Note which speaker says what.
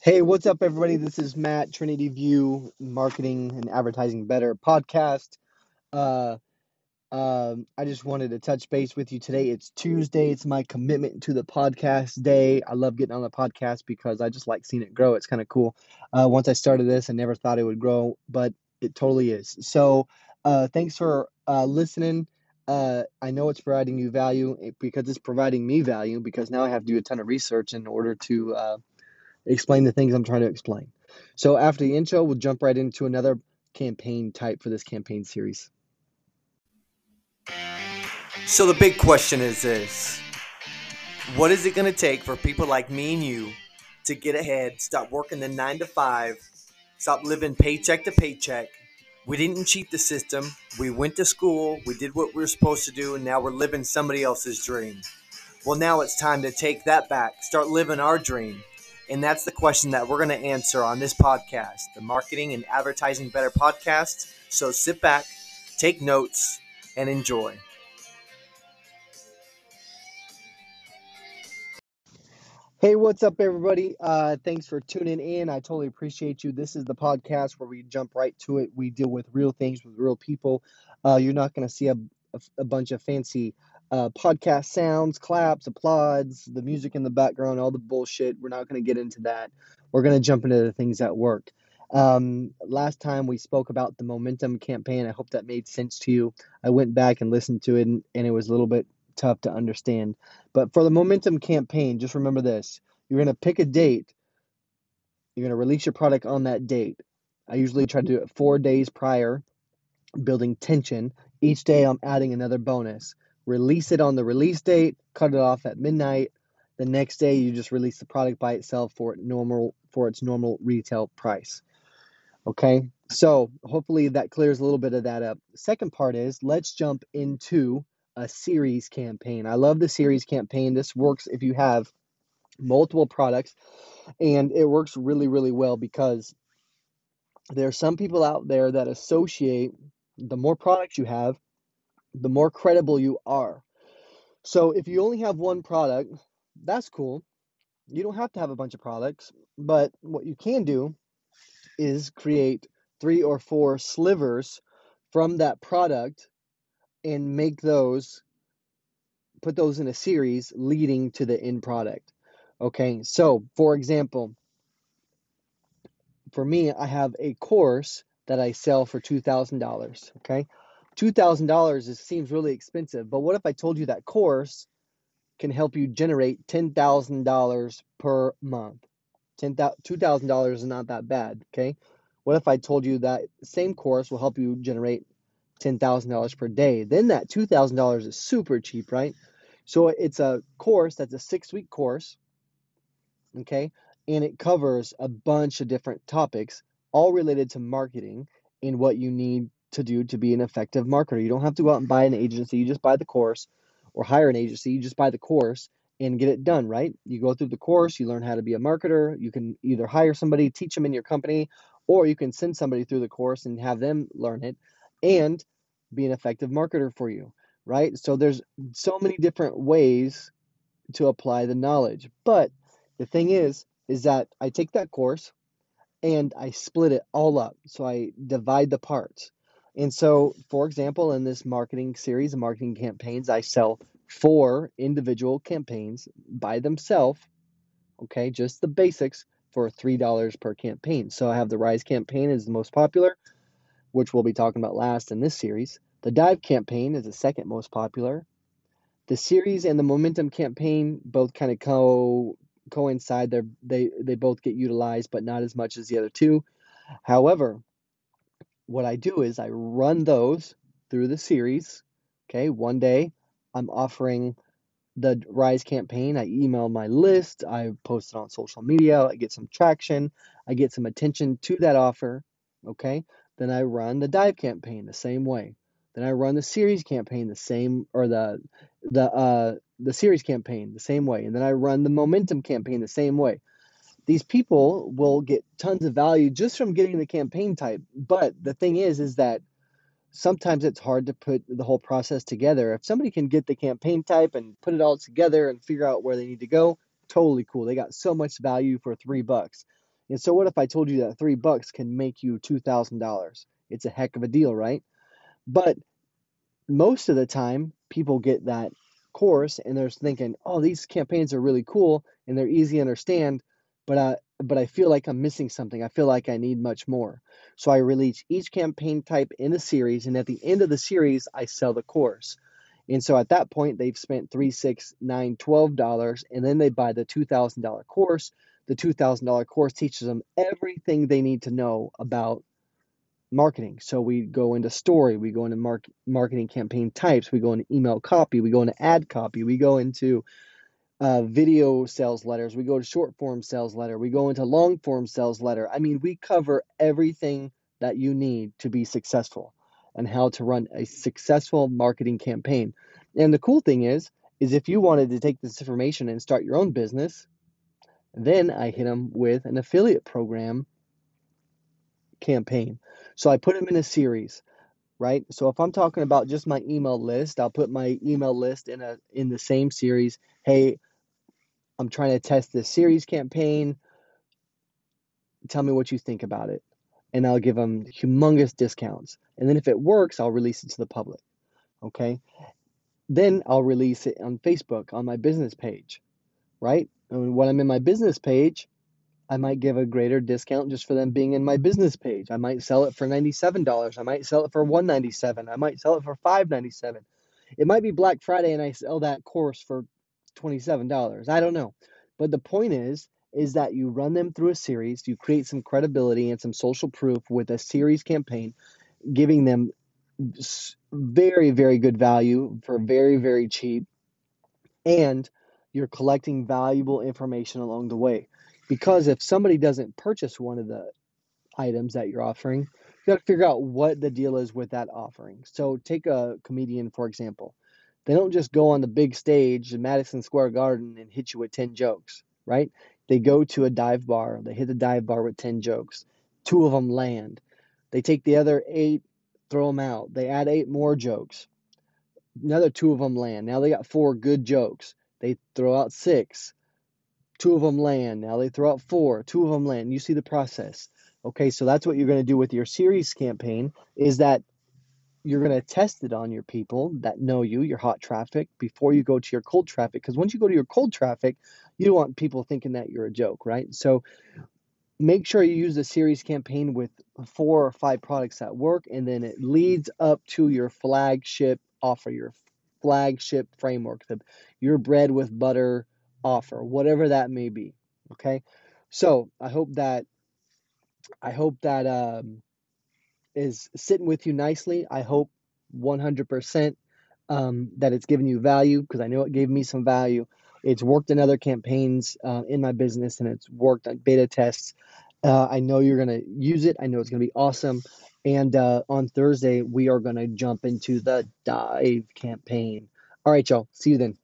Speaker 1: Hey, what's up, everybody? This is Matt, Trinity View Marketing and Advertising Better podcast. Uh, um, I just wanted to touch base with you today. It's Tuesday. It's my commitment to the podcast day. I love getting on the podcast because I just like seeing it grow. It's kind of cool. Uh, once I started this, I never thought it would grow, but it totally is. So, uh, thanks for uh, listening. Uh, I know it's providing you value eh, because it's providing me value because now I have to do a ton of research in order to uh, explain the things I'm trying to explain. So after the intro, we'll jump right into another campaign type for this campaign series.
Speaker 2: So the big question is this What is it going to take for people like me and you to get ahead, stop working the nine to five, stop living paycheck to paycheck? We didn't cheat the system. We went to school, we did what we were supposed to do, and now we're living somebody else's dream. Well, now it's time to take that back, start living our dream. And that's the question that we're going to answer on this podcast, the Marketing and Advertising Better podcast. So sit back, take notes, and enjoy.
Speaker 1: Hey, what's up, everybody? Uh, thanks for tuning in. I totally appreciate you. This is the podcast where we jump right to it. We deal with real things with real people. Uh, you're not going to see a, a, a bunch of fancy uh, podcast sounds, claps, applauds, the music in the background, all the bullshit. We're not going to get into that. We're going to jump into the things that work. Um, last time we spoke about the momentum campaign. I hope that made sense to you. I went back and listened to it, and, and it was a little bit tough to understand. But for the momentum campaign, just remember this you're going to pick a date, you're going to release your product on that date. I usually try to do it four days prior, building tension. Each day, I'm adding another bonus release it on the release date, cut it off at midnight. The next day you just release the product by itself for normal for its normal retail price. Okay? So, hopefully that clears a little bit of that up. Second part is let's jump into a series campaign. I love the series campaign. This works if you have multiple products and it works really really well because there are some people out there that associate the more products you have the more credible you are. So if you only have one product, that's cool. You don't have to have a bunch of products, but what you can do is create three or four slivers from that product and make those put those in a series leading to the end product. Okay? So, for example, for me, I have a course that I sell for $2,000, okay? $2,000 seems really expensive, but what if I told you that course can help you generate $10,000 per month? $2,000 is not that bad, okay? What if I told you that same course will help you generate $10,000 per day? Then that $2,000 is super cheap, right? So it's a course that's a six week course, okay? And it covers a bunch of different topics, all related to marketing and what you need to do to be an effective marketer. You don't have to go out and buy an agency, you just buy the course or hire an agency, you just buy the course and get it done, right? You go through the course, you learn how to be a marketer, you can either hire somebody, teach them in your company, or you can send somebody through the course and have them learn it and be an effective marketer for you, right? So there's so many different ways to apply the knowledge. But the thing is is that I take that course and I split it all up. So I divide the parts. And so, for example, in this marketing series marketing campaigns, I sell four individual campaigns by themselves, okay, just the basics for $3 per campaign. So I have the Rise campaign is the most popular, which we'll be talking about last in this series. The Dive campaign is the second most popular. The series and the Momentum campaign both kind of co coincide. They're, they they both get utilized, but not as much as the other two. However, what I do is I run those through the series. Okay, one day I'm offering the Rise campaign. I email my list, I post it on social media, I get some traction, I get some attention to that offer. Okay, then I run the Dive campaign the same way. Then I run the series campaign the same, or the the uh, the series campaign the same way, and then I run the momentum campaign the same way these people will get tons of value just from getting the campaign type. But the thing is, is that sometimes it's hard to put the whole process together. If somebody can get the campaign type and put it all together and figure out where they need to go, totally cool. They got so much value for three bucks. And so, what if I told you that three bucks can make you $2,000? It's a heck of a deal, right? But most of the time, people get that course and they're thinking, oh, these campaigns are really cool and they're easy to understand, but I, but I feel like I'm missing something. I feel like I need much more. So I release each campaign type in a series, and at the end of the series, I sell the course. And so at that point, they've spent three, six, nine, twelve dollars, and then they buy the two thousand dollar course. The two thousand dollar course teaches them everything they need to know about marketing. So we go into story, we go into mark, marketing campaign types, we go into email copy, we go into ad copy, we go into uh, video sales letters, we go to short form sales letter, we go into long form sales letter. I mean, we cover everything that you need to be successful and how to run a successful marketing campaign. And the cool thing is, is if you wanted to take this information and start your own business, then I hit them with an affiliate program campaign. So I put them in a series, right? So if I'm talking about just my email list, I'll put my email list in a in the same series. Hey, I'm trying to test this series campaign. Tell me what you think about it. And I'll give them humongous discounts. And then if it works, I'll release it to the public. Okay? Then I'll release it on Facebook on my business page, right? And when I'm in my business page, I might give a greater discount just for them being in my business page. I might sell it for $97. I might sell it for 197. I might sell it for 597. It might be Black Friday and I sell that course for $27. I don't know. But the point is is that you run them through a series, you create some credibility and some social proof with a series campaign, giving them very very good value for very very cheap and you're collecting valuable information along the way. Because if somebody doesn't purchase one of the items that you're offering, you got to figure out what the deal is with that offering. So take a comedian, for example. They don't just go on the big stage in Madison Square Garden and hit you with 10 jokes, right? They go to a dive bar, they hit the dive bar with 10 jokes. Two of them land. They take the other eight, throw them out. They add eight more jokes. Another two of them land. Now they got four good jokes. They throw out six two of them land. Now they throw out four, two of them land. You see the process. Okay, so that's what you're going to do with your series campaign is that you're going to test it on your people that know you, your hot traffic, before you go to your cold traffic. Because once you go to your cold traffic, you don't want people thinking that you're a joke, right? So make sure you use a series campaign with four or five products that work, and then it leads up to your flagship offer, your flagship framework, the, your bread with butter offer, whatever that may be. Okay. So I hope that I hope that um, is sitting with you nicely. I hope 100% um, that it's given you value because I know it gave me some value. It's worked in other campaigns uh, in my business and it's worked on beta tests. Uh, I know you're going to use it. I know it's going to be awesome. And uh, on Thursday, we are going to jump into the dive campaign. All right, y'all. See you then.